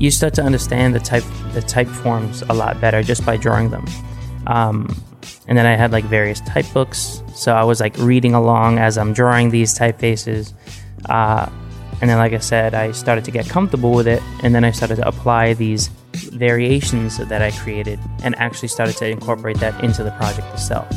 you start to understand the type the type forms a lot better just by drawing them. Um, and then I had like various type books, so I was like reading along as I'm drawing these typefaces. Uh, and then, like I said, I started to get comfortable with it, and then I started to apply these variations that I created, and actually started to incorporate that into the project itself.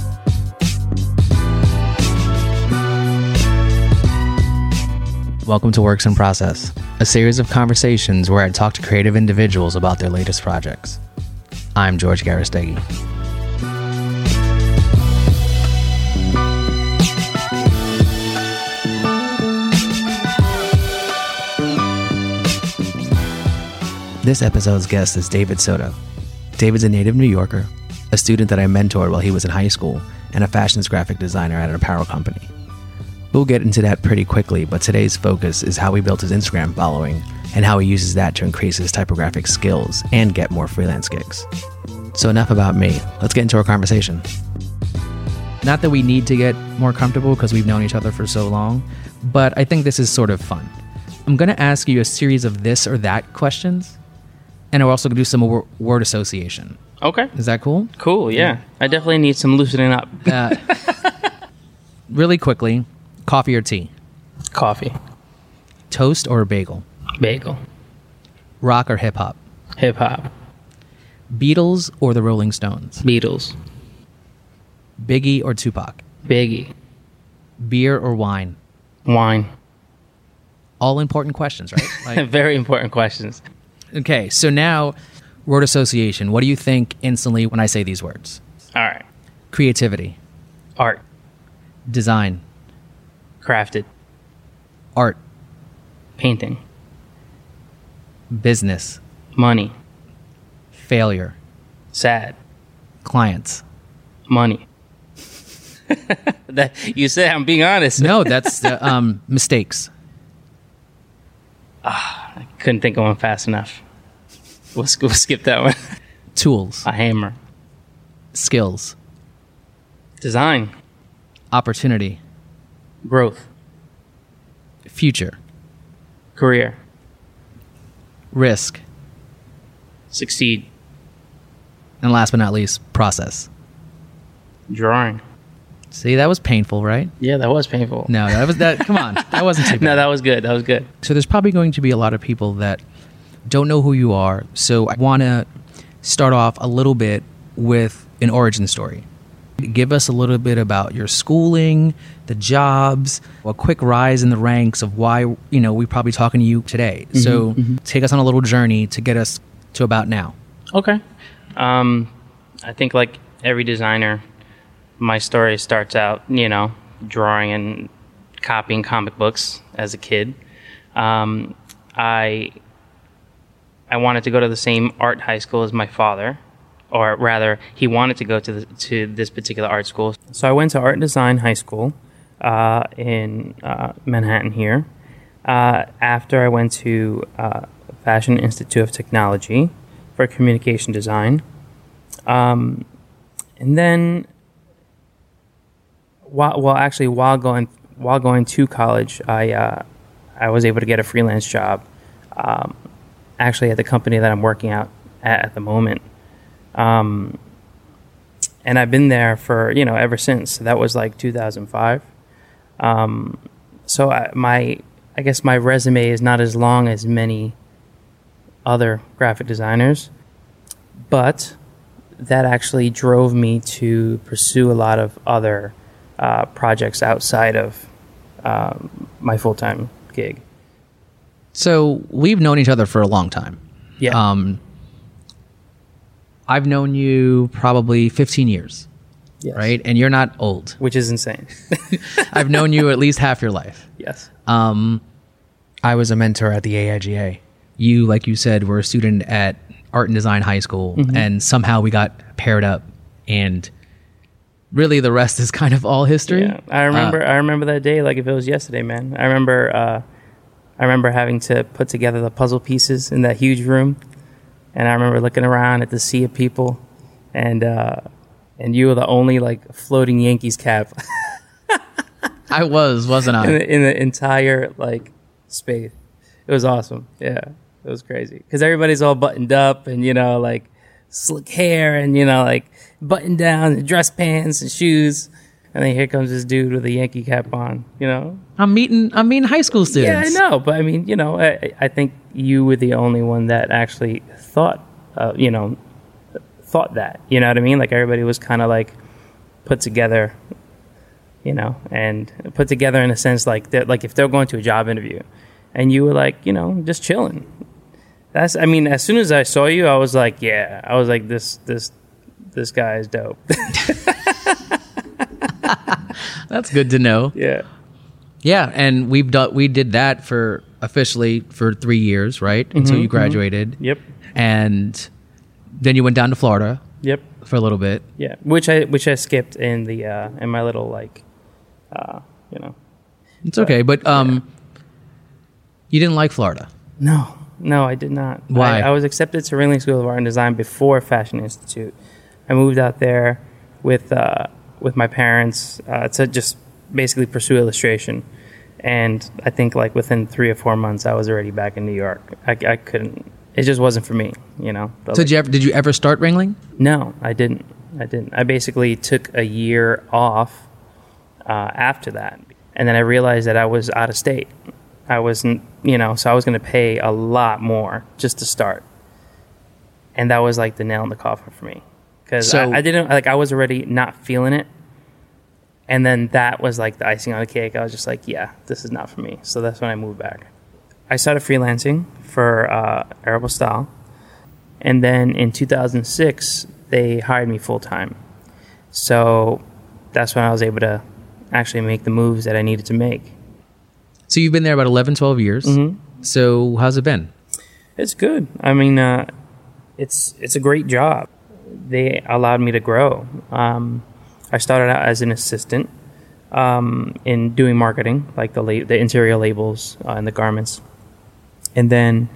Welcome to Works in Process, a series of conversations where I talk to creative individuals about their latest projects. I'm George Garastegui. This episode's guest is David Soto. David's a native New Yorker, a student that I mentored while he was in high school, and a fashions graphic designer at an apparel company. We'll get into that pretty quickly, but today's focus is how he built his Instagram following and how he uses that to increase his typographic skills and get more freelance gigs. So, enough about me. Let's get into our conversation. Not that we need to get more comfortable because we've known each other for so long, but I think this is sort of fun. I'm going to ask you a series of this or that questions, and we're also going to do some wor- word association. Okay. Is that cool? Cool. Yeah. I definitely need some loosening up. Uh, really quickly coffee or tea? Coffee, Toast or bagel? bagel, Rock or hip hop? hip hop, Beatles or the Rolling Stones? Beatles, Biggie or Tupac? Biggie, Beer or wine? wine. All important questions, right? Like, Very important questions. okay, so now word association. What do you think instantly when I say these words? All right. Creativity, Art, design, crafted, art, painting, business, money, failure, sad, clients. money. that you said I'm being honest. No, that's the, um, mistakes. I couldn't think of one fast enough. We'll, we'll skip that one. Tools, A hammer. skills, Design. opportunity, Growth. future, Career. risk, Succeed. and last but not least, process. Drawing. See, that was painful, right? Yeah, that was painful. No, that was that. Come on, that wasn't too bad. No, that was good. That was good. So there's probably going to be a lot of people that don't know who you are. So I want to start off a little bit with an origin story. Give us a little bit about your schooling, the jobs, a quick rise in the ranks of why you know we're probably talking to you today. so take us on a little journey to get us to about now. Okay. Um, I think like every designer, my story starts out, you know, drawing and copying comic books as a kid. Um, I I wanted to go to the same art high school as my father, or rather, he wanted to go to the, to this particular art school. So I went to art and design high school uh, in uh, Manhattan here. Uh, after I went to uh, Fashion Institute of Technology for communication design, um, and then while well actually while going while going to college, I uh, I was able to get a freelance job, um, actually at the company that I'm working at at the moment. Um, and I've been there for you know ever since. That was like 2005. Um, so I, my I guess my resume is not as long as many other graphic designers, but that actually drove me to pursue a lot of other uh, projects outside of um, my full time gig. So we've known each other for a long time. Yeah. Um, I've known you probably 15 years, Yes. right? And you're not old. Which is insane. I've known you at least half your life. yes. Um, I was a mentor at the AIGA. You, like you said, were a student at Art and Design High School, and somehow we got paired up, and really the rest is kind of all history. Yeah, I remember. I remember that day like if it was yesterday, man. I remember. Uh, I remember having to put together the puzzle pieces in that huge room, and I remember looking around at the sea of people, and uh, and you were the only like floating Yankees cap I was, wasn't in I? the, in the entire like space. It was awesome. Yeah. It was crazy because everybody's all buttoned up and you know like slick hair and you know like button down and dress pants and shoes. And then here comes this dude with a Yankee cap on, you know? I'm meeting I'm meeting high school students. Yeah, I know. But I mean, you know, I, I think you were the only one that actually thought, uh, you know, thought that. You know what I mean? Like everybody was kind of like put together, you know, and put together in a sense like that. Like if they're going to a job interview, and you were like, you know, just chilling. That's. I mean, as soon as I saw you, I was like, yeah. I was like, this, this, this guy is dope. That's good to know. yeah. Yeah, and we've done we did that for officially for 3 years, right? Until you graduated. Yep. And then you went down to Florida Yep. for a little bit. Yeah, which I which I skipped in the uh, in my little like, uh, you know. It's okay, but um you didn't like Florida. No, no, I did not. Why? I, I was accepted to Ringling School of Art and Design before Fashion Institute. I moved out there with uh, with my parents uh, to just basically pursue illustration, and I think like within three or four months, I was already back in New York. I, I couldn't. It just wasn't for me, you know. So did you ever, did you ever start Ringling? No, I didn't. I didn't. I basically took a year off uh, after that, and then I realized that I was out of state. I wasn't, you know, so I was going to pay a lot more just to start, and that was like the nail in the coffin for me because So- I, I didn't like I was already not feeling it, and then that was like the icing on the cake. I was just like, yeah, this is not for me. So that's when I moved back. I started freelancing for uh, Arable Style. And then in 2006, they hired me full time. So that's when I was able to actually make the moves that I needed to make. So you've been there about 11 12 years. So how's it been? It's good. I mean, uh, it's it's a great job. They allowed me to grow. Um, I started out as an assistant um, in doing marketing, like the la- the interior labels uh, and the garments, and then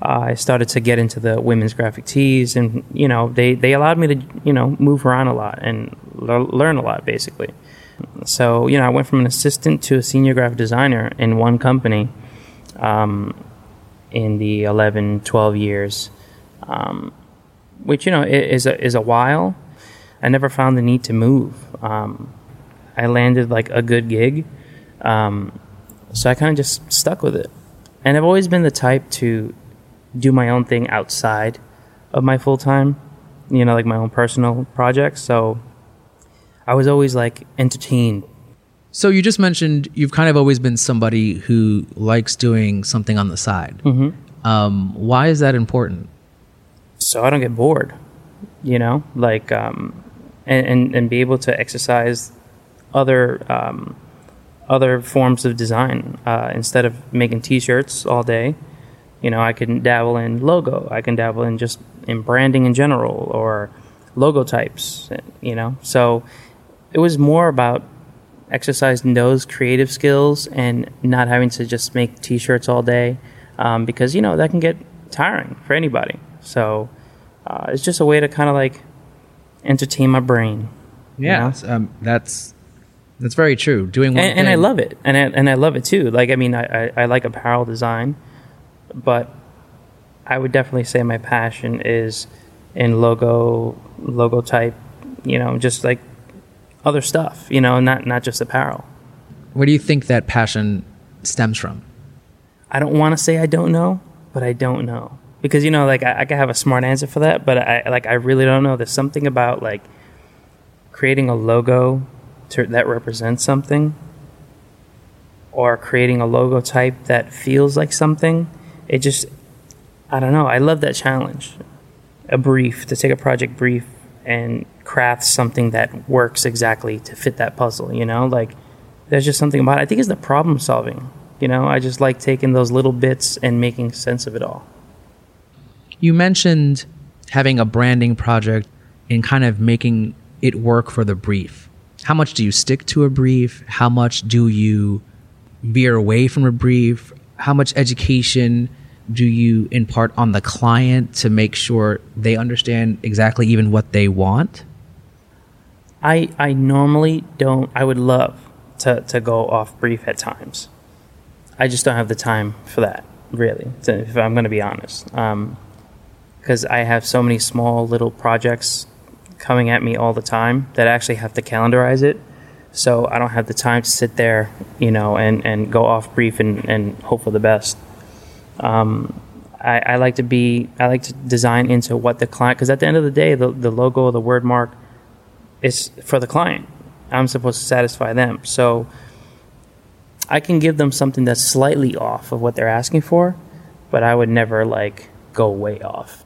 uh, I started to get into the women's graphic tees, and you know they they allowed me to you know move around a lot and l- learn a lot basically. So you know I went from an assistant to a senior graphic designer in one company. Um, in the 11, 12 years, um, which you know is a is a while. I never found the need to move. Um, I landed like a good gig, um, so I kind of just stuck with it. And I've always been the type to do my own thing outside of my full time, you know, like my own personal projects. So I was always like entertained So you just mentioned you've kind of always been somebody who likes doing something on the side. Mm-hmm. Um, why is that important? So I don't get bored, you know, like, um, and, and, and be able to exercise other, um, other forms of design, uh, instead of making t-shirts all day, you know, I can dabble in logo. I can dabble in just in branding in general or logo types, you know, so it was more about exercising those creative skills and not having to just make t-shirts all day, um, because, you know, that can get tiring for anybody. So, uh, it's just a way to kind of like entertain my brain. you know? um, that's that's very true. Doing one and, and I love it, and I, and I love it too. Like I mean, I, I, I like apparel design, but I would definitely say my passion is in logo, logo type. You know, just like other stuff. You know, not not just apparel. Where do you think that passion stems from? I don't want to say I don't know, but I don't know because you know, like I, I could have a smart answer for that, but I like I really don't know. There's something about like creating a logo to, that represents something, or creating a logo type that feels like something. It just, I don't know. I love that challenge. A brief to take a project brief and craft something that works exactly to fit that puzzle. You know, like there's just something about it. I think it's the problem solving. You know, I just like taking those little bits and making sense of it all. You mentioned having a branding project and kind of making it work for the brief. How much do you stick to a brief? How much do you veer away from a brief? How much education do you impart on the client to make sure they understand exactly even what they want? I I normally don't. I would love to to go off brief at times. I just don't have the time for that. really. If I'm going to be honest, um, because I have so many small little projects coming at me all the time that I actually have to calendarize it. So I don't have the time to sit there, you know, and, and go off brief and, and hope for the best. Um, I, I like to be, I like to design into what the client, because at the end of the day, the, the logo, the word mark, is for the client. I'm supposed to satisfy them. So I can give them something that's slightly off of what they're asking for, but I would never like go way off.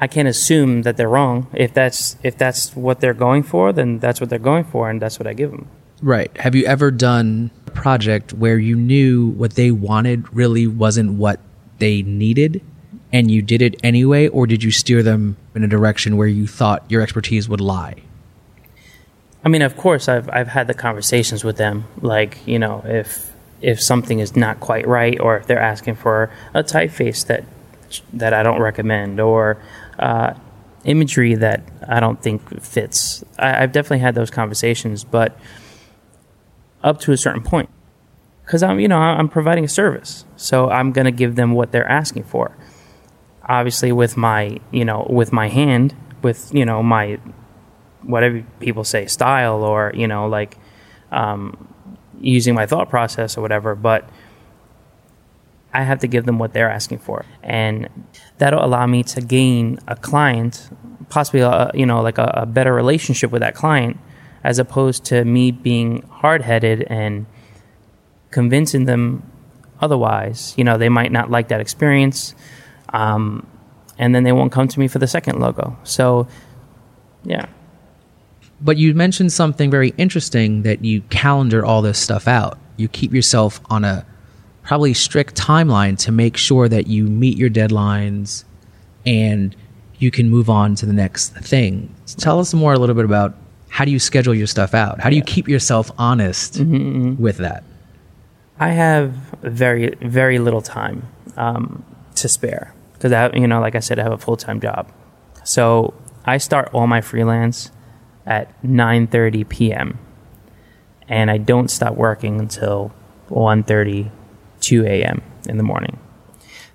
I can't assume that they're wrong. If that's if that's what they're going for, then that's what they're going for, and that's what I give them. Right. Have you ever done a project where you knew what they wanted really wasn't what they needed and you did it anyway, or did you steer them in a direction where you thought your expertise would lie? I mean, of course, I've I've had the conversations with them. Like, you know, if if something is not quite right, or if they're asking for a typeface that that I don't recommend, or uh, imagery that I don't think fits, I, I've definitely had those conversations. But up to a certain point, because I'm you know I'm providing a service, so I'm going to give them what they're asking for. Obviously, with my you know with my hand, with you know my whatever people say style or you know like um, using my thought process or whatever but i have to give them what they're asking for and that'll allow me to gain a client possibly a, you know like a, a better relationship with that client as opposed to me being hard-headed and convincing them otherwise. You know they might not like that experience um, and then they won't come to me for the second logo. So yeah. But you mentioned something very interesting that you calendar all this stuff out. You keep yourself on a probably strict timeline to make sure that you meet your deadlines and you can move on to the next thing. Tell us more a little bit about how do you schedule your stuff out? How do you keep yourself honest with that? I have very very little time um, to spare because I have, you know like I said I have a full time job, so I start all my freelance at nine thirty p.m. and I don't stop working until 1.30, 2 a.m. in the morning.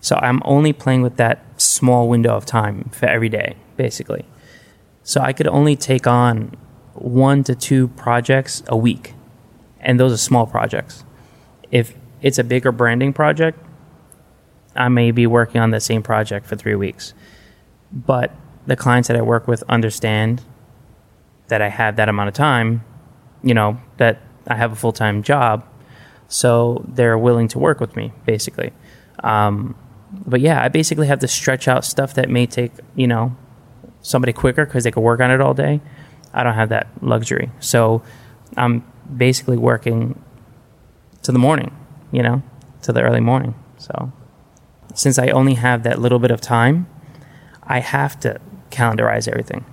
So I'm only playing with that small window of time for every day, basically. So I could only take on one to two projects a week, and those are small projects if it's a bigger branding project, I may be working on the same project for three weeks. But the clients that I work with understand that I have that amount of time, you know, that I have a full time job. So they're willing to work with me, basically. Um, but yeah, I basically have to stretch out stuff that may take, you know, somebody quicker because they could work on it all day. I don't have that luxury. So I'm basically working to the morning, you know, to the early morning. So since I only have that little bit of time, I have to calendarize everything.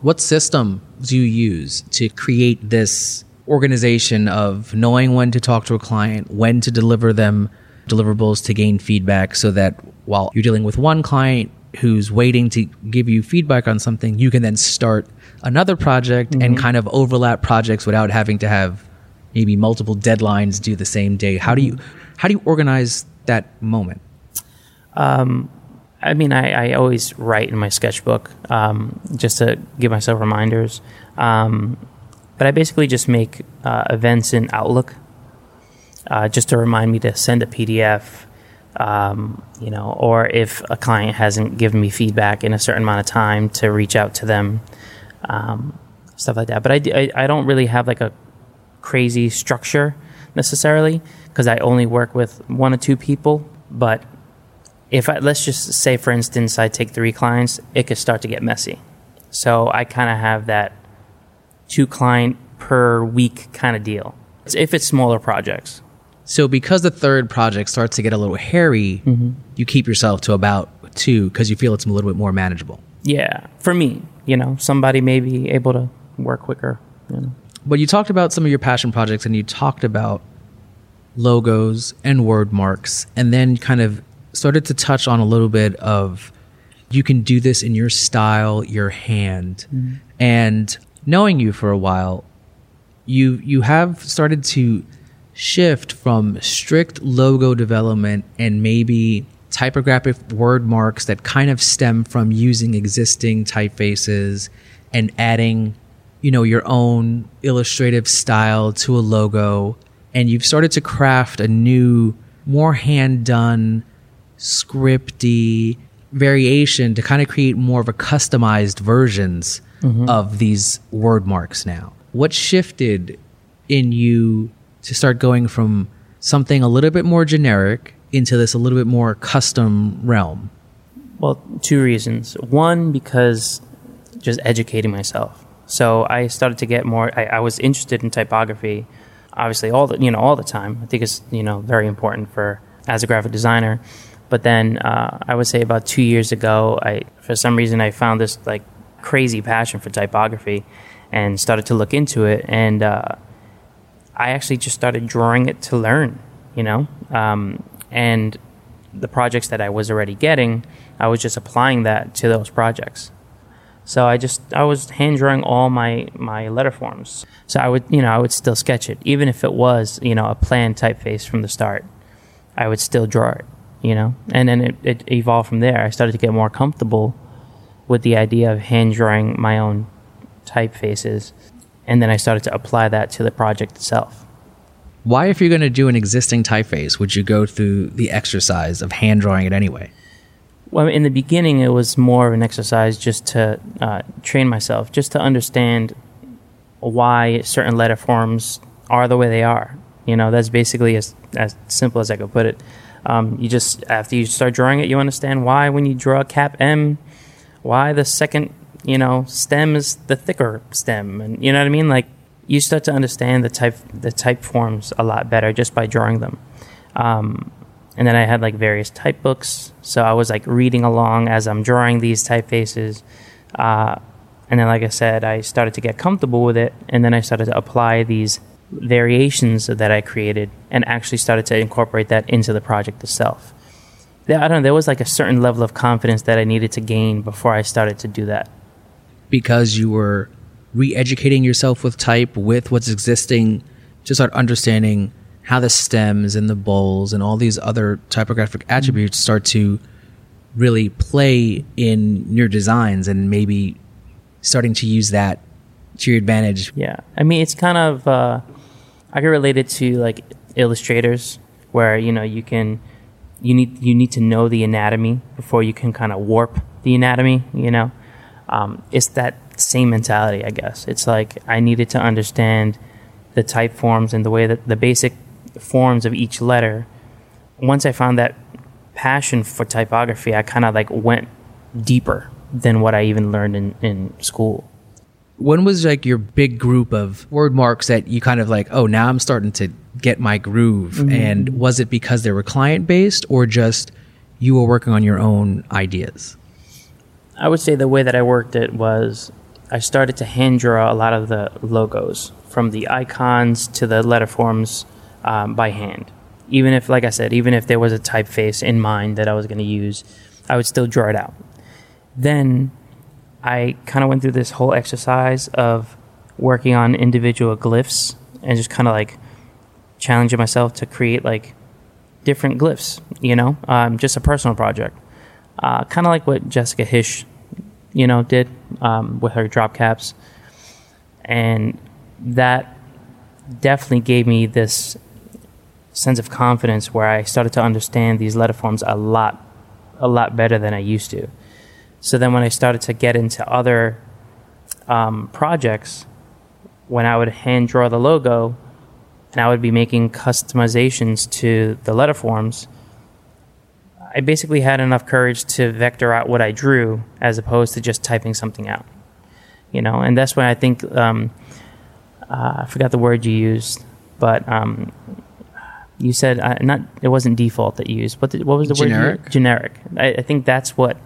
What system do you use to create this organization of knowing when to talk to a client, when to deliver them deliverables to gain feedback so that while you're dealing with one client who's waiting to give you feedback on something, you can then start another project and kind of overlap projects without having to have maybe multiple deadlines due the same day. How do you how do you organize that moment? I mean, I, I always write in my sketchbook um, just to give myself reminders. Um, but I basically just make uh, events in Outlook uh, just to remind me to send a PDF, um, you know, or if a client hasn't given me feedback in a certain amount of time to reach out to them, um, stuff like that. But I I don't really have like a crazy structure necessarily because I only work with one or two people. But if I, let's just say, for instance, I take three clients, it could start to get messy. So I kind of have that two client per week kind of deal. If it's smaller projects, So because the third project starts to get a little hairy, mm-hmm. you keep yourself to about two because you feel it's a little bit more manageable. yeah, for me, you know, somebody may be able to work quicker. You know. But you talked about some of your passion projects and you talked about logos and word marks and then kind of started to touch on a little bit of you can do this in your style, your hand. Mm-hmm. And knowing you for a while, you you have started to shift from strict logo development and maybe typographic word marks that kind of stem from using existing typefaces and adding, you know, your own illustrative style to a logo. And you've started to craft a new, more hand done, scripty variation to kind of create more of a customized versions of these word marks now. What shifted in you to start going from something a little bit more generic into this a little bit more custom realm? Well, two reasons. One, because just educating myself. So I started to get more. I, I was interested in typography, obviously all the you know all the time. I think it's you know very important for as a graphic designer. But then uh, I would say about two years ago, I for some reason I found this like crazy passion for typography, and started to look into it. And uh, I actually just started drawing it to learn. You know, um, and the projects that I was already getting, I was just applying that to those projects. So I just I was hand drawing all my my letter forms. So I would you know I would still sketch it even if it was you know a planned typeface from the start. I would still draw it, you know, and then it, it evolved from there. I started to get more comfortable with the idea of hand drawing my own typefaces, and then I started to apply that to the project itself. Why, if you're going to do an existing typeface, would you go through the exercise of hand drawing it anyway? Well, in the beginning, it was more of an exercise just to uh, train myself, just to understand why certain letter forms are the way they are. You know, that's basically as as simple as I could put it. Um, you just after you start drawing it, you understand why when you draw cap M, why the second you know stem is the thicker stem, and you know what I mean. Like you start to understand the type the type forms a lot better just by drawing them. Um, and then I had like various type books, so I was like reading along as I'm drawing these typefaces. Uh, and then, like I said, I started to get comfortable with it, and then I started to apply these variations that I created, and actually started to incorporate that into the project itself. I don't know. There was like a certain level of confidence that I needed to gain before I started to do that. Because you were re-educating yourself with type with what's existing to start understanding how the stems and the bowls and all these other typographic attributes start to really play in your designs and maybe starting to use that to your advantage. Yeah, I mean, it's kind of uh, I can relate it to like illustrators, where you know you can you need you need to know the anatomy before you can kind of warp the anatomy. You know, um, it's that same mentality, I guess. It's like I needed to understand the type forms and the way that the basic forms of each letter. Once I found that passion for typography, I kind of like went deeper than what I even learned in, in school. When was like your big group of word marks that you kind of like, oh, now I'm starting to get my groove? And was it because they were client based or just you were working on your own ideas? I would say the way that I worked it was I started to hand draw a lot of the logos from the icons to the letter forms um, by hand. Even if, like I said, even if there was a typeface in mind that I was going to use, I would still draw it out. Then I kind of went through this whole exercise of working on individual glyphs and just kind of like challenging myself to create like different glyphs, you know, um, just a personal project. Uh, kind of like what Jessica Hische, you know, did um, with her drop caps. And that definitely gave me this sense of confidence where I started to understand these letter forms a lot, a lot better than I used to. So then when I started to get into other um, projects, when I would hand draw the logo and I would be making customizations to the letter forms, I basically had enough courage to vector out what I drew as opposed to just typing something out. You know, and that's why I think um, uh, I forgot the word you used, but um, you said uh, not. It wasn't default that you used. What, did, what was the word? Generic? Generic. I, I think that's what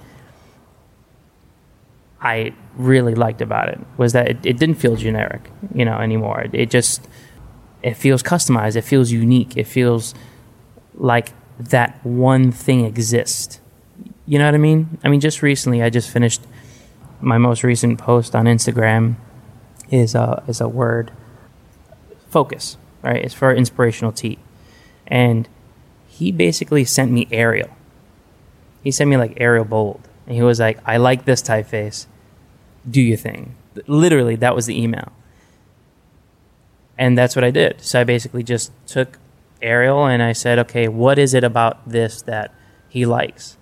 I really liked about it was that it, it didn't feel generic, you know, anymore. It, it just it feels customized. It feels unique. It feels like that one thing exists. You know what I mean? I mean, just recently, I just finished my most recent post on Instagram. Is a is a word focus, right? It's for inspirational tea, and he basically sent me Arial, He sent me like Arial Bold, and he was like, "I like this typeface. Do your thing." Literally, that was the email, and that's what I did. So I basically just took Arial and I said, "Okay, what is it about this that he likes?"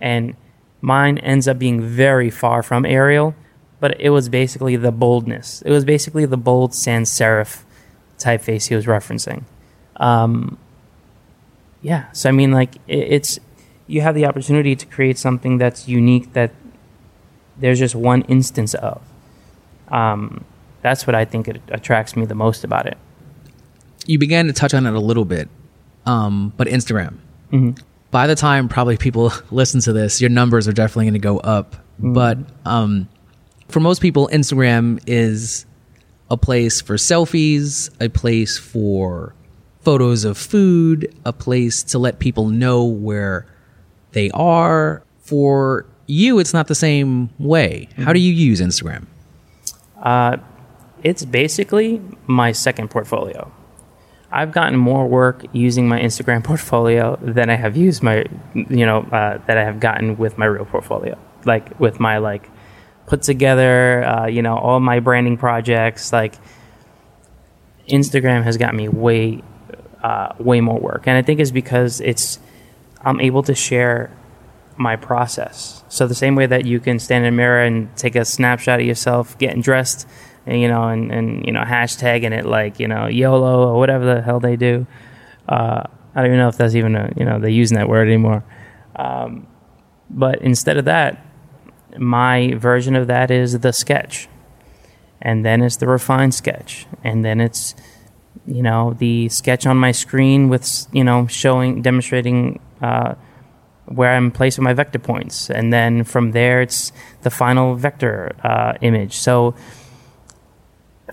And mine ends up being very far from Arial, but it was basically the boldness. It was basically the bold sans serif typeface he was referencing. Um, yeah, so I mean, like it, it's you have the opportunity to create something that's unique that there's just one instance of. Um, that's what I think it attracts me the most about it. You began to touch on it a little bit, um, but Instagram. By the time probably people listen to this, your numbers are definitely going to go up. But um, for most people, Instagram is a place for selfies, a place for photos of food, a place to let people know where they are. For you, it's not the same way. How do you use Instagram? Uh, it's basically my second portfolio. I've gotten more work using my Instagram portfolio than I have used my, you know, uh, that I have gotten with my real portfolio. Like with my like put together, uh, you know, all my branding projects. Like Instagram has got me way, uh, way more work, and I think it's because it's I'm able to share my process. So the same way that you can stand in a mirror and take a snapshot of yourself getting dressed, and you know, and, and you know, hashtagging it like you know YOLO or whatever the hell they do. Uh, I don't even know if that's even a you know they're using that word anymore. Um, but instead of that, my version of that is the sketch, and then it's the refined sketch, and then it's you know the sketch on my screen with you know showing demonstrating uh, where I'm placing my vector points, and then from there it's the final vector uh, image. So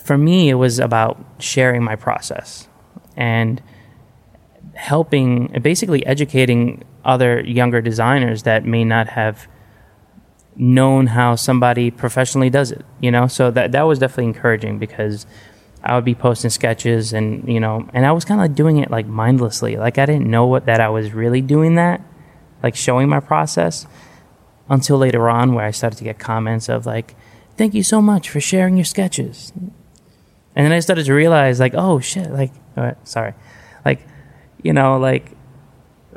for me, it was about sharing my process and helping, basically educating other younger designers that may not have known how somebody professionally does it. You know, so that that was definitely encouraging because I would be posting sketches and you know, and I was kind of doing it like mindlessly. Like I didn't know what that I was really doing that, like showing my process until later on where I started to get comments of like, "Thank you so much for sharing your sketches." And then I started to realize like, "Oh shit, like sorry. Like, you know, like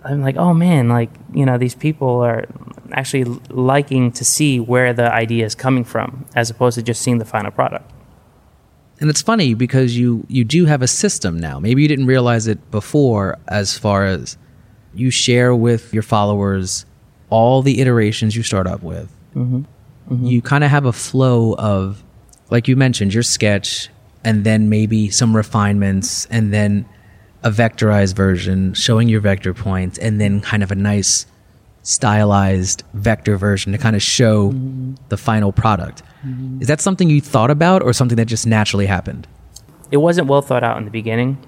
I'm like, "Oh man, like, you know, these people are actually liking to see where the idea is coming from as opposed to just seeing the final product." And it's funny because you you do have a system now. Maybe you didn't realize it before as far as you share with your followers all the iterations you start up with. Mm-hmm. Mm-hmm. You kind of have a flow of like you mentioned your sketch and then maybe some refinements and then a vectorized version showing your vector points and then kind of a nice stylized vector version to kind of show mm-hmm. the final product. Is that something you thought about or something that just naturally happened? it wasn't well thought out in the beginning,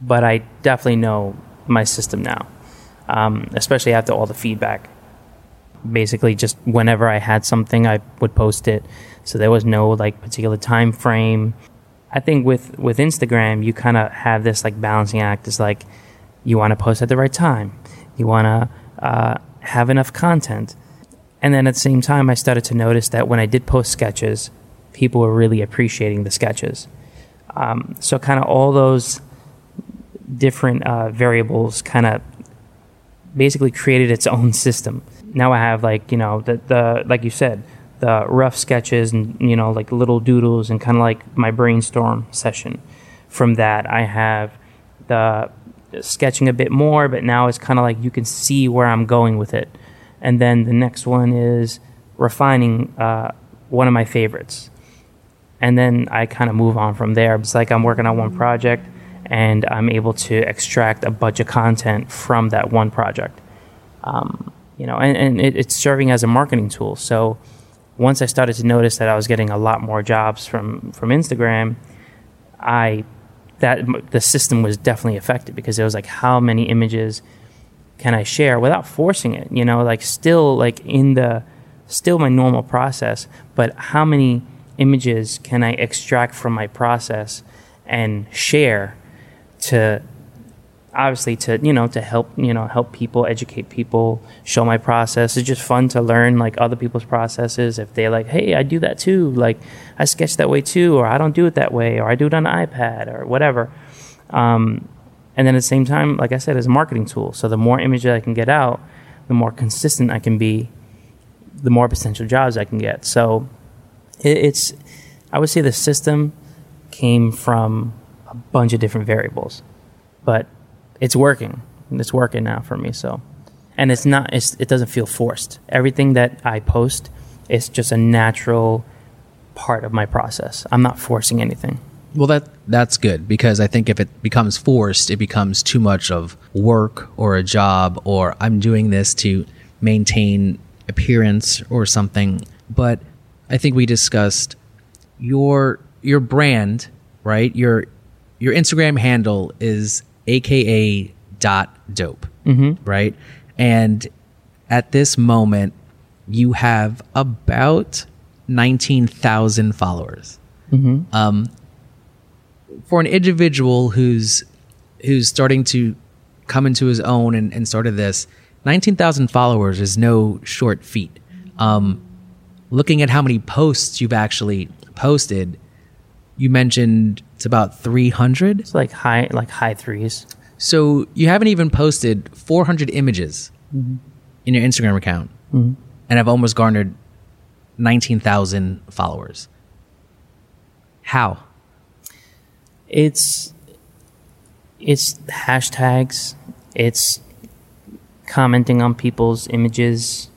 but I definitely know my system now, um, especially after all the feedback. Basically, just whenever I had something, I would post it. So there was no like particular time frame. I think with with Instagram, you kind of have this like balancing act. It's like you want to post at the right time, you want to uh, have enough content, and then at the same time, I started to notice that when I did post sketches, people were really appreciating the sketches. Um, so kind of all those different uh, variables kind of basically created its own system. Now I have like you know the the like you said the rough sketches and you know like little doodles and kind of like my brainstorm session. From that I have the sketching a bit more, but now it's kind of like you can see where I'm going with it. And then the next one is refining uh, one of my favorites and then I kind of move on from there. It's like I'm working on one project and I'm able to extract a bunch of content from that one project. Um, you know, and, and it, it's serving as a marketing tool. So once I started to notice that I was getting a lot more jobs from from Instagram, I that the system was definitely affected because it was like how many images can I share without forcing it? You know, like still like in the still my normal process, but how many images can I extract from my process and share to obviously to you know to help you know help people educate people show my process. It's just fun to learn like other people's processes. If they're like hey i do that too like i sketch that way too or i don't do it that way or i do it on an ipad or whatever. Um, and then at the same time like i said it's a marketing tool. So the more images i can get out the more consistent i can be the more potential jobs i can get. So it, it's i would say the system came from a bunch of different variables but it's working. It's working now for me. So, and it's not. It's, it doesn't feel forced. Everything that I post is just a natural part of my process. I'm not forcing anything. Well, that that's good because I think if it becomes forced, it becomes too much of work or a job or I'm doing this to maintain appearance or something. But I think we discussed your your brand, right? Your your Instagram handle is aka dot dope, Mm-hmm. right? And at this moment, you have about nineteen thousand followers. Mm-hmm. Um, for an individual who's who's starting to come into his own and, and started this, nineteen thousand followers is no short feat. Um, looking at how many posts you've actually posted, you mentioned it's about three hundred. It's like high, like high threes. So you haven't even posted 400 images mm-hmm. in your Instagram account, mm-hmm. and have almost garnered 19,000 followers. How? It's it's hashtags. It's commenting on people's images.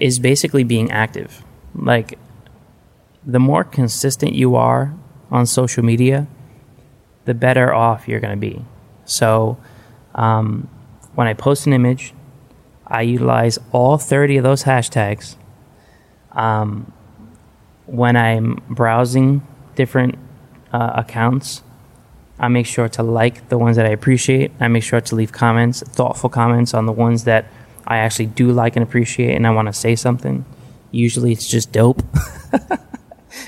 Is basically being active. Like the more consistent you are on social media, the better off you're going to be. So, um, when I post an image, I utilize all 30 of those hashtags. Um, when I'm browsing different uh, accounts, I make sure to like the ones that I appreciate. I make sure to leave comments, thoughtful comments on the ones that I actually do like and appreciate, and I want to say something. Usually it's just dope.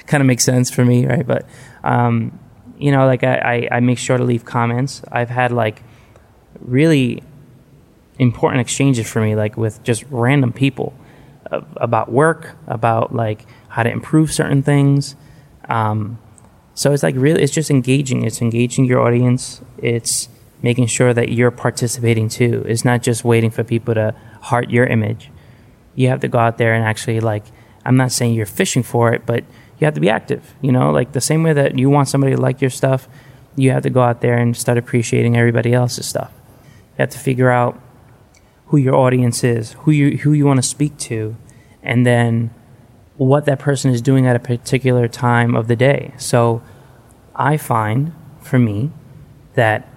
kind of makes sense for me, right? But um, you know, like I, I, I make sure to leave comments. I've had like really important exchanges for me, like with just random people uh, about work, about like how to improve certain things. Um, so it's like really, it's just engaging. It's engaging your audience. It's making sure that you're participating too. It's not just waiting for people to heart your image. You have to go out there and actually like. I'm not saying you're fishing for it, but you have to be active. You know, like the same way that you want somebody to like your stuff, you have to go out there and start appreciating everybody else's stuff. You have to figure out who your audience is, who you who you want to speak to, and then what that person is doing at a particular time of the day. So I find for me that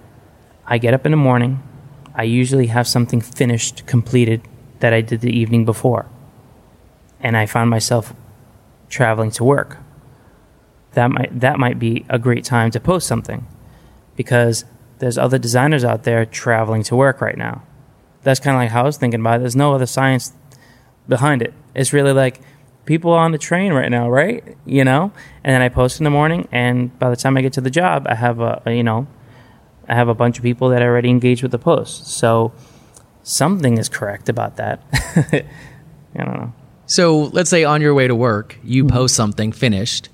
I get up in the morning, I usually have something finished, completed that I did the evening before. And I find myself traveling to work. That might that might be a great time to post something because there's other designers out there traveling to work right now. That's kind of like how I was thinking about it. There's no other science behind it. It's really like people on the train right now, right? You know? And then I post in the morning and by the time I get to the job, I have a, a you know, I have a bunch of people that are already engaged with the post. So something is correct about that. I don't know. So let's say on your way to work, you mm-hmm. post something finished.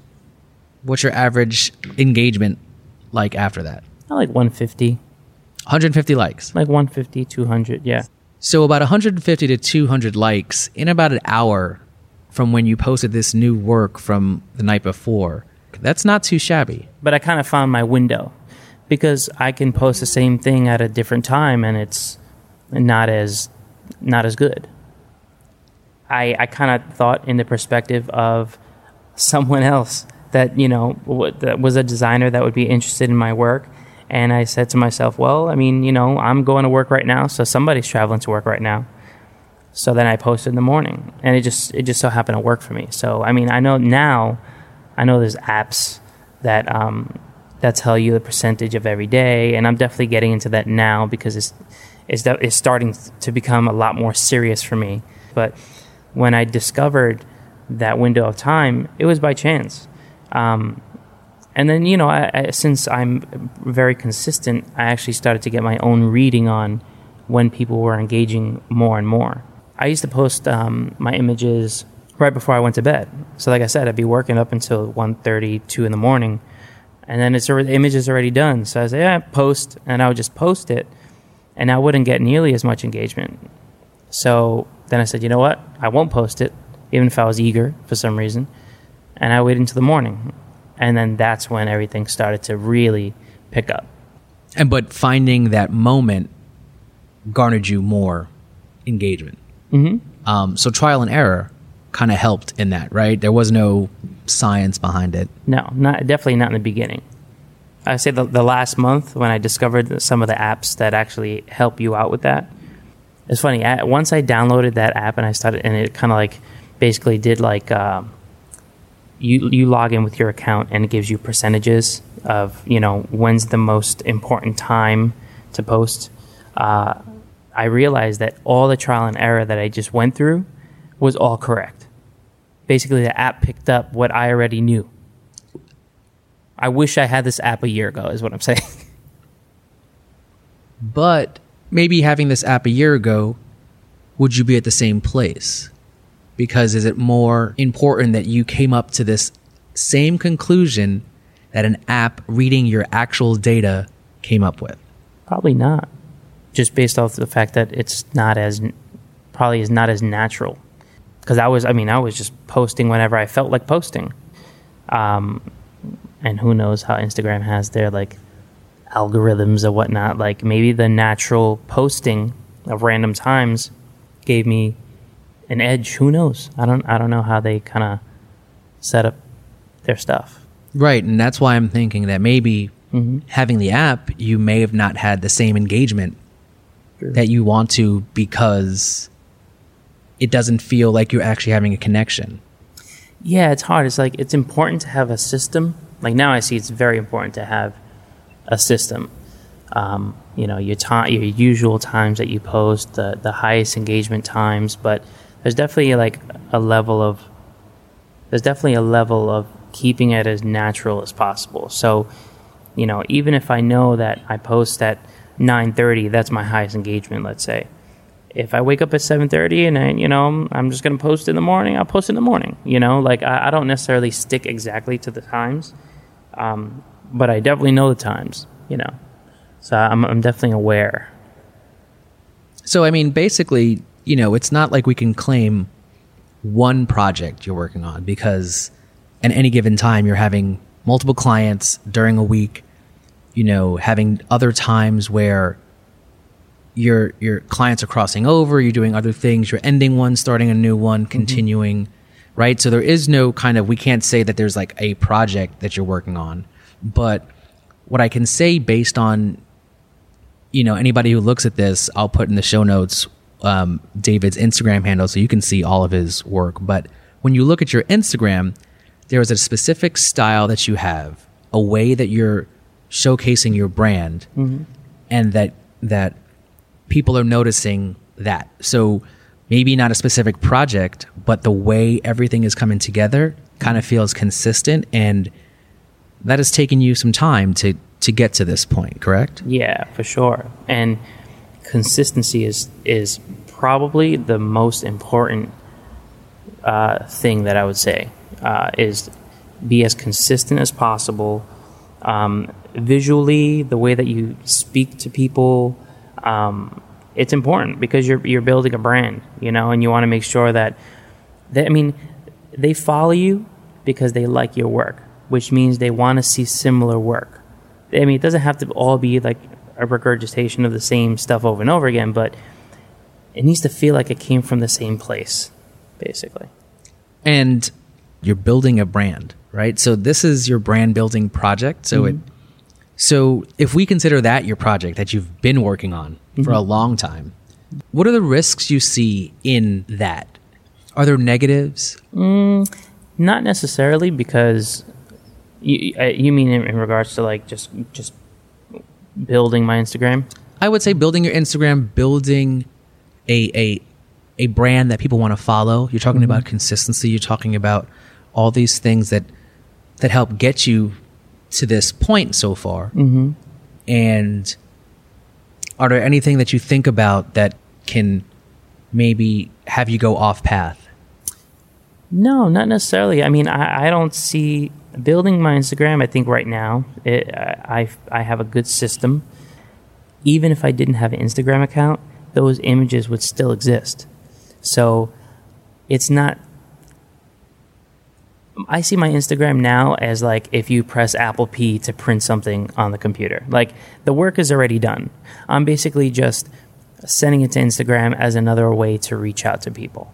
What's your average engagement like after that? I like 150. 150 likes. Like 150, 200, yeah. So about 150 to 200 likes in about an hour from when you posted this new work from the night before. That's not too shabby. But I kind of found my window because I can post the same thing at a different time and it's not as not as good. I, I kind of thought in the perspective of someone else that you know w- that was a designer that would be interested in my work. And i said to myself well i mean you know i'm going to work right now so somebody's traveling to work right now. So then i posted in the morning and it just it just so happened to work for me. So i mean i know now i know there's apps that um, that tell you the percentage of every day and i'm definitely getting into that now because it's it's, it's starting to become a lot more serious for me. But when i discovered that window of time it was by chance um, and then you know, I, I, since I'm very consistent, I actually started to get my own reading on when people were engaging more and more. I used to post um, my images right before I went to bed. So, like I said, I'd be working up until 1.30, 2 in the morning, and then it's the image is already done. So I say, yeah, post, and I would just post it, and I wouldn't get nearly as much engagement. So then I said, you know what? I won't post it, even if I was eager for some reason, and I waited until the morning, and then that's when everything started to really pick up. And but finding that moment garnered you more engagement. Mm-hmm. Um, so trial and error kind of helped in that, right? There was no science behind it. No, not definitely not in the beginning. I say the, the last month when I discovered some of the apps that actually help you out with that. It's funny. Once I downloaded that app and I started, and it kind of like basically did like um, you you log in with your account and it gives you percentages of you know when's the most important time to post. Uh, I realized that all the trial and error that I just went through was all correct. Basically, the app picked up what I already knew. I wish I had this app a year ago, is what I'm saying. but maybe having this app a year ago, would you be at the same place? Because is it more important that you came up to this same conclusion that an app reading your actual data came up with? Probably not. Just based off the fact that it's not as probably is not as natural because I was, I mean, I was just posting whenever I felt like posting. Um, and who knows how Instagram has their like algorithms or whatnot. Like maybe the natural posting of random times gave me an edge. Who knows? I don't. I don't know how they kind of set up their stuff. Right, and that's why I'm thinking that maybe mm-hmm. having the app, you may have not had the same engagement True. that you want to because it doesn't feel like you're actually having a connection. Yeah, it's hard. It's like it's important to have a system. Like now, I see it's very important to have a system. Um, you know, your your usual times that you post, the the highest engagement times, but there's definitely like a level of there's definitely a level of keeping it as natural as possible. So, you know, even if I know that I post at 9:30, that's my highest engagement, let's say if I wake up at 7:30 and I, you know, I'm just going to post in the morning, I'll post in the morning. You know, like I, I don't necessarily stick exactly to the times, um, but I definitely know the times. You know, so I'm, I'm definitely aware. So I mean, basically, you know, it's not like we can claim one project you're working on because at any given time you're having multiple clients during a week. You know, having other times where your your clients are crossing over, you're doing other things, you're ending one, starting a new one, mm-hmm. continuing, mm-hmm. right? So there is no kind of we can't say that there's like a project that you're working on, but what I can say based on you know anybody who looks at this, I'll put in the show notes um, David's Instagram handle so you can see all of his work. But when you look at your Instagram, there is a specific style that you have, a way that you're showcasing your brand, mm-hmm. and that that people are noticing that. So maybe not a specific project, but the way everything is coming together kind of feels consistent and that has taken you some time to to get to this point, correct? Yeah, for sure. And consistency is is probably the most important uh, thing that I would say uh, is be as consistent as possible. Um, visually, the way that you speak to people, um, it's important because you're you're building a brand, you know, and you want to make sure that they, I mean, they follow you because they like your work, which means they want to see similar work. I mean, it doesn't have to all be like a regurgitation of the same stuff over and over again, but it needs to feel like it came from the same place, basically. And you're building a brand, right? So this is your brand building project. So mm-hmm. it so if we consider that your project that you've been working on mm-hmm. for a long time, what are the risks you see in that? Are there negatives? Mm, not necessarily, because you, you mean in, in regards to like just just building my Instagram. I would say building your Instagram, building a a a brand that people want to follow. You're talking mm-hmm. about consistency. You're talking about all these things that that help get you to this point so far. Mm-hmm. And are there anything that you think about that can maybe have you go off path? No, not necessarily. I mean, I, I don't see building my Instagram. I think right now it, I I have a good system. Even if I didn't have an Instagram account, those images would still exist. So it's not. I see my Instagram now as like if you press Apple P to print something on the computer. Like the work is already done. I'm basically just sending it to Instagram as another way to reach out to people.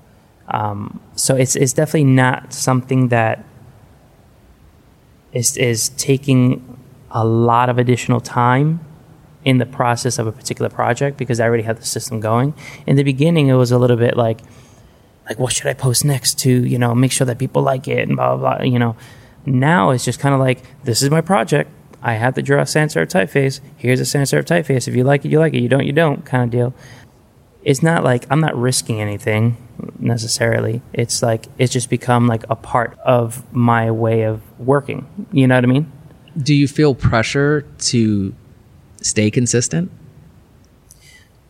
Um, so it's it's definitely not something that is is taking a lot of additional time in the process of a particular project because I already have the system going. In the beginning, it was a little bit like like what should I post next to you know make sure that people like it and blah blah blah. You know, now it's just kind of like this is my project. I have to draw a sans serif typeface. Here's a sans serif typeface. If you like it, you like it. You don't, you don't, kind of deal. It's not like I'm not risking anything necessarily. It's like it's just become like a part of my way of working. You know what I mean? Do you feel pressure to stay consistent?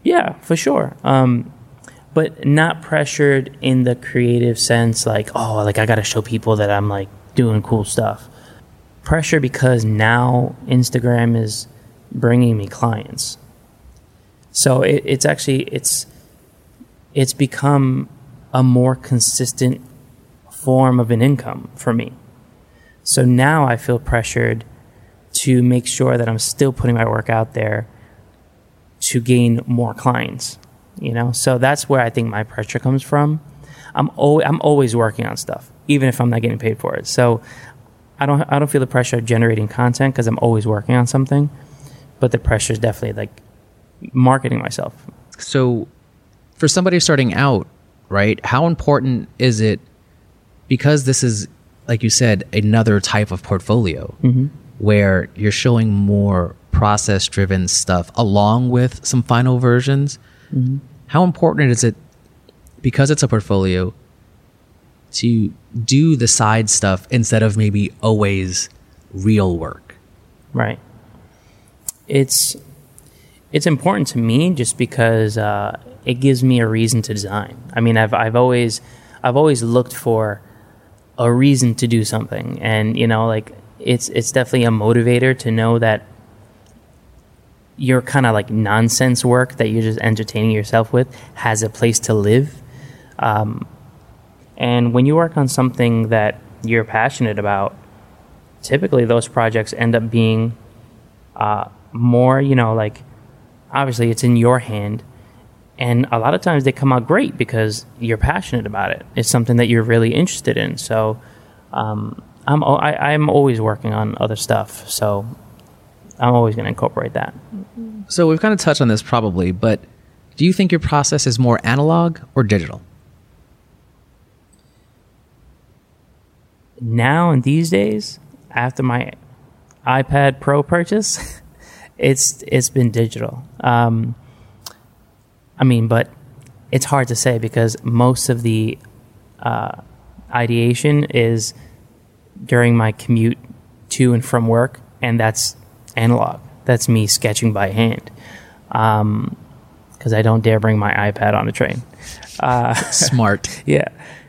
Yeah, for sure. Um, but not pressured in the creative sense, like oh, like I got to show people that I'm like doing cool stuff pressure because now Instagram is bringing me clients. So it, it's actually it's it's become a more consistent form of an income for me. So now I feel pressured to make sure that I'm still putting my work out there to gain more clients. You know, so that's where I think my pressure comes from. I'm o- I'm always working on stuff, even if I'm not getting paid for it. So I don't I don't feel the pressure of generating content because I'm always working on something, but the pressure is definitely like marketing myself. So, for somebody starting out, right? How important is it because this is like you said another type of portfolio mm-hmm. where you're showing more process driven stuff along with some final versions? Mm-hmm. How important is it because it's a portfolio to do the side stuff instead of maybe always real work. Right. It's it's important to me just because uh, it gives me a reason to design. I mean, I've I've always I've always looked for a reason to do something, and you know, like it's it's definitely a motivator to know that your kind of like nonsense work that you're just entertaining yourself with has a place to live. Um, and when you work on something that you're passionate about, typically those projects end up being uh, more, you know, like obviously it's in your hand. And a lot of times they come out great because you're passionate about it. It's something that you're really interested in. So um, I'm, I, I'm always working on other stuff. So I'm always going to incorporate that. So we've kind of touched on this probably, but do you think your process is more analog or digital? now and these days, after my iPad Pro purchase, it's it's been digital. Um, I mean, but it's hard to say because most of the uh, ideation is during my commute to and from work, and that's analog. That's me sketching by hand because um, I don't dare bring my iPad on a train. Uh, Smart. yeah.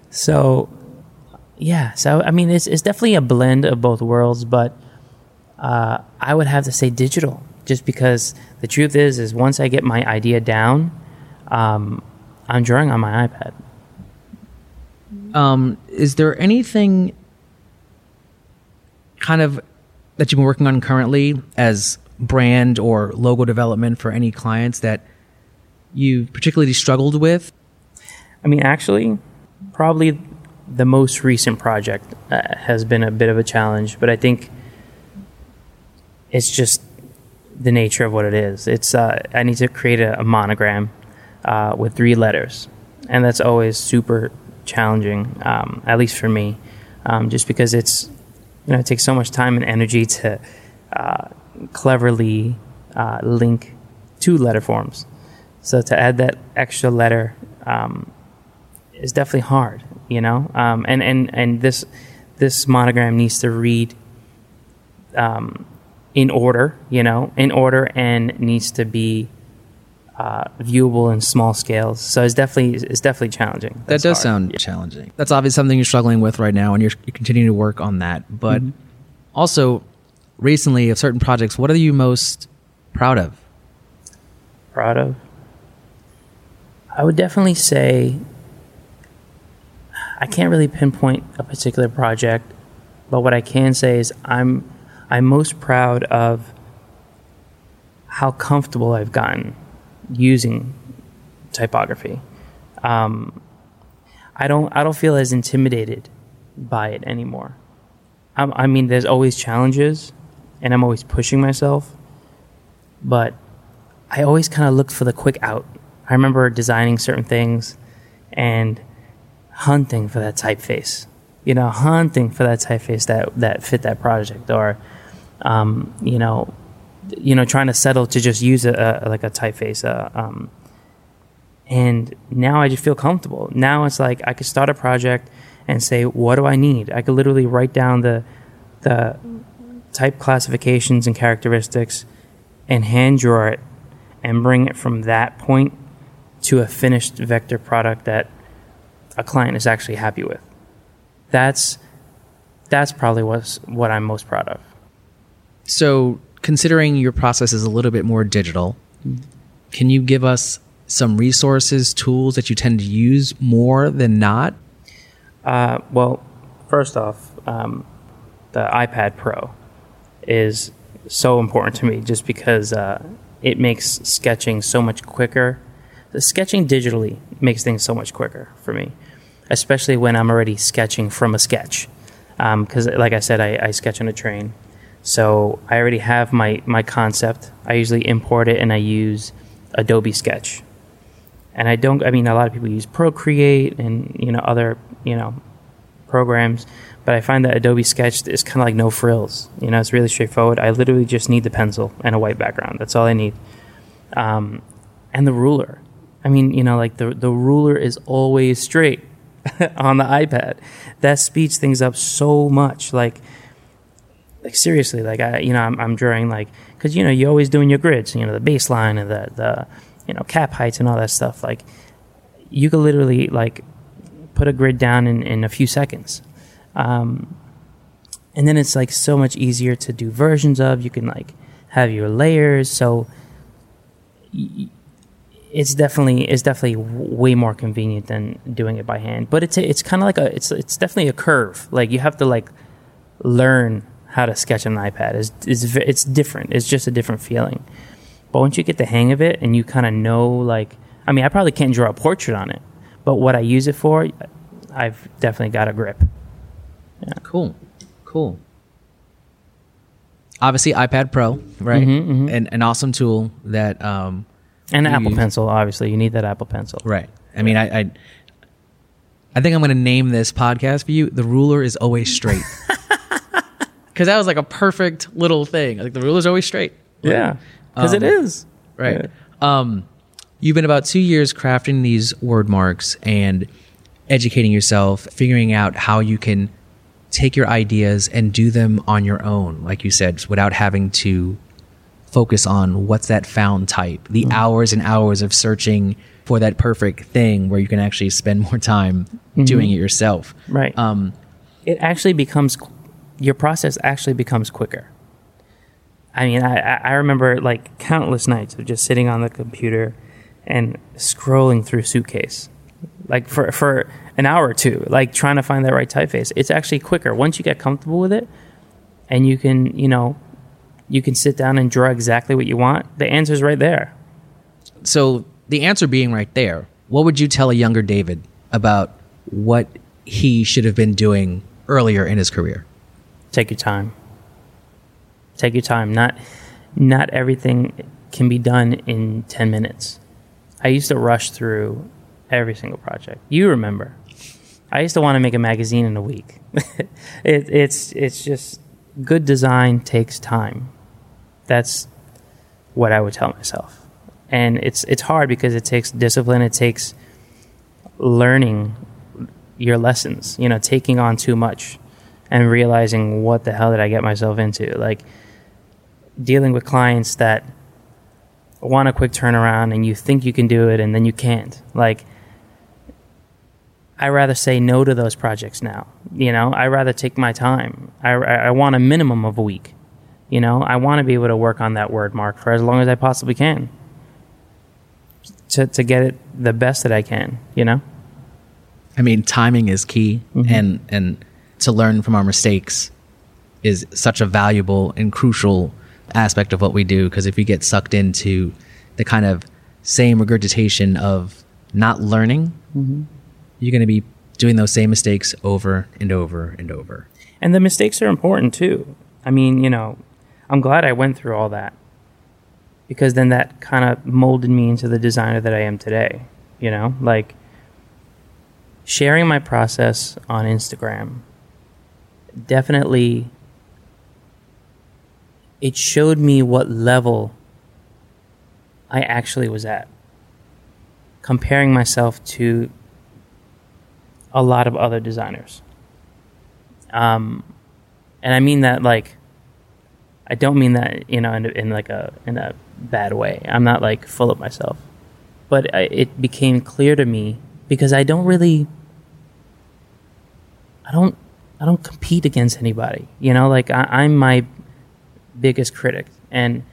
So yeah, so I mean, it's it's definitely a blend of both worlds, but uh, I would have to say digital, just because the truth is, is once I get my idea down, um, I'm drawing on my iPad. Um, is there anything kind of that you've been working on currently as brand or logo development for any clients that you particularly struggled with? I mean, actually, probably the most recent project uh, has been a bit of a challenge, but I think it's just the nature of what it is. It's uh, I need to create a, a monogram uh, with three letters, and that's always super challenging, um, at least for me, um, just because it's you know it takes so much time and energy to uh, cleverly uh, link two letter forms. So to add that extra letter um, is definitely hard you know um, and and and this this monogram needs to read um, in order, you know, in order and needs to be uh, viewable in small scales. So it's definitely it's definitely challenging. That does hard. sound challenging. That's obviously something you're struggling with right now, and you're, you're continuing to work on that. But Mm-hmm. also, recently, of certain projects, what are you most proud of? proud of. I would definitely say I can't really pinpoint a particular project, but what I can say is I'm I'm most proud of how comfortable I've gotten using typography. Um, I don't I don't feel as intimidated by it anymore. I, I mean, there's always challenges, and I'm always pushing myself, but I always kind of looked for the quick out. I remember designing certain things and hunting for that typeface. You know, hunting for that typeface that that fit that project, or um, you know, you know, trying to settle to just use a, a like a typeface. Uh, um, and now I just feel comfortable. Now it's like I could start a project and say, "What do I need?" I could literally write down the the type classifications and characteristics and hand draw it and bring it from that point to a finished vector product that a client is actually happy with. That's that's probably what's what I'm most proud of. So, considering your process is a little bit more digital, can you give us some resources, tools that you tend to use more than not? Uh, well, first off, um, the iPad Pro is so important to me just because uh, it makes sketching so much quicker. The sketching digitally makes things so much quicker for me, especially when I'm already sketching from a sketch. Because, like I said, I, I sketch on a train. So I already have my, my concept. I usually import it and I use Adobe Sketch. And I don't, I mean, a lot of people use Procreate and, you know, other, you know, programs, but I find that Adobe Sketch is kind of like no frills. You know, it's really straightforward. I literally just need the pencil and a white background. That's all I need. Um, and the ruler. I mean, you know, like the the ruler is always straight on the iPad. That speeds things up so much. Like, like seriously, like I, you know, I'm, I'm drawing like because you know you're always doing your grids. You know, the baseline and the the you know cap heights and all that stuff. Like, you could literally like put a grid down in, in a few seconds. Um, and then it's like so much easier to do versions of. You can like have your layers. So it's definitely it's definitely way more convenient than doing it by hand. But it's it's kind of like a it's it's definitely a curve. Like you have to like learn how to sketch on an iPad. It's it's it's different. It's just a different feeling. But once you get the hang of it and you kind of know like I mean I probably can't draw a portrait on it, but what I use it for, I've definitely got a grip. Cool. Cool. Obviously, iPad Pro, right? An, an awesome tool that, um, And Apple use- Pencil, obviously, you need that Apple Pencil. right. I mean, I, I, I think I'm going to name this podcast for you. The ruler is always straight. Because that was like a perfect little thing. Like the ruler's always straight. Yeah, because it Um, is Right. Um, you've been about two years crafting these word marks and educating yourself, figuring out how you can take your ideas and do them on your own, like you said, without having to focus on what's that found type, the hours and hours of searching for that perfect thing where you can actually spend more time doing it yourself. right. Um, it actually becomes your process actually becomes quicker. I mean, I, I remember like countless nights of just sitting on the computer and scrolling through Suitcase, like for for an hour or two, like trying to find that right typeface. It's actually quicker once you get comfortable with it, and you can you know you can sit down and draw exactly what you want. The answer's right there. so the answer being right there, what would you tell a younger David about what he should have been doing earlier in his career? Take your time. Take your time. Not not everything can be done in 10 minutes. I used to rush through every single project. You remember. I used to want to make a magazine in a week. It, it's it's just good design takes time. That's what i would tell myself. And it's it's hard because it takes discipline it takes learning your lessons you know taking on too much and realizing what the hell did I get myself into? Like dealing with clients that want a quick turnaround and you think you can do it and then you can't. Like I rather say no to those projects now. You know, I rather take my time. I, I want a minimum of a week. You know, I want to be able to work on that word mark for as long as I possibly can to, to get it the best that I can, you know? I mean, timing is key Mm-hmm. and, and to learn from our mistakes is such a valuable and crucial aspect of what we do. Because if you get sucked into the kind of same regurgitation of not learning, Mm-hmm. you're going to be doing those same mistakes over and over and over. And the mistakes are important too. I mean, you know, I'm glad I went through all that because then that kind of molded me into the designer that I am today. You know, like sharing my process on Instagram definitely it showed me what level I actually was at comparing myself to a lot of other designers. Um, and I mean that like, I don't mean that you know in, in like a in a bad way. I'm not like full of myself, but I, it became clear to me because I don't really, I don't, I don't compete against anybody. You know, like I, I'm my biggest critic, and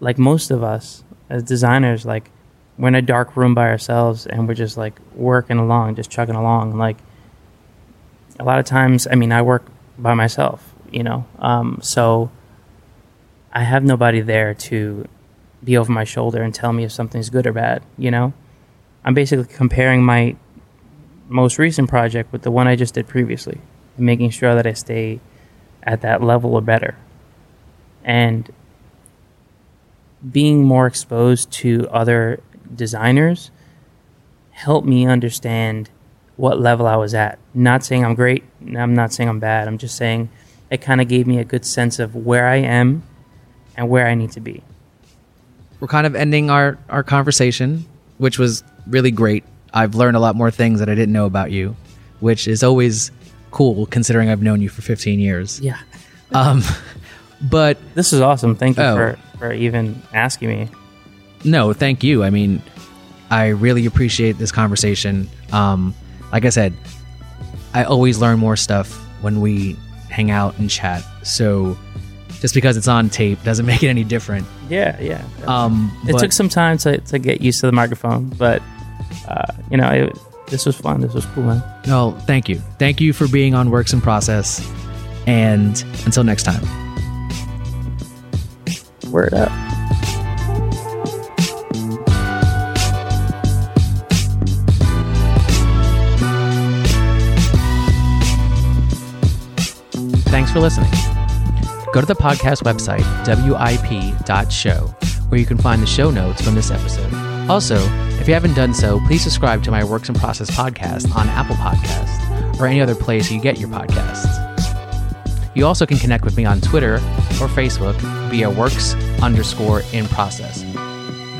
like most of us as designers, like we're in a dark room by ourselves and we're just like working along, just chugging along. Like a lot of times, I mean, I work by myself, you know, um, so I have nobody there to be over my shoulder and tell me if something's good or bad, you know. I'm basically comparing my most recent project with the one I just did previously, making sure that I stay at that level or better. And being more exposed to other designers helped me understand what level I was at. Not saying I'm great, I'm not saying I'm bad. I'm just saying it kind of gave me a good sense of where I am and where I need to be. We're kind of ending our, our conversation, which was really great. I've learned a lot more things that I didn't know about you, which is always cool considering I've known you for 15 years. Yeah. Um, but This is awesome. Thank you Oh. for, for even asking me. no, thank you. I mean, I really appreciate this conversation. Um, like I said, I always learn more stuff when we hang out and chat. So just because it's on tape doesn't make it any different. Yeah, yeah. Um, it but- took some time to, to get used to the microphone, but uh, you know, it, this was fun. This was cool, man. No, thank you. Thank you for being on Works in Process. And until next time. Word up. Thanks for listening. Go to the podcast website, wip.show, where you can find the show notes from this episode. Also, you haven't done so, please subscribe to my Works in Process podcast on Apple Podcasts or any other place you get your podcasts. You also can connect with me on Twitter or Facebook via works underscore in process.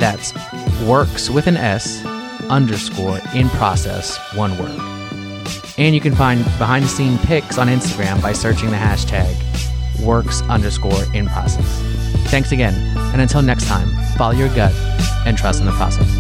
That's works with an S underscore in process, one word. And you can find behind the scene pics on Instagram by searching the hashtag works underscore in process. Thanks again, and until next time, follow your gut and trust in the process.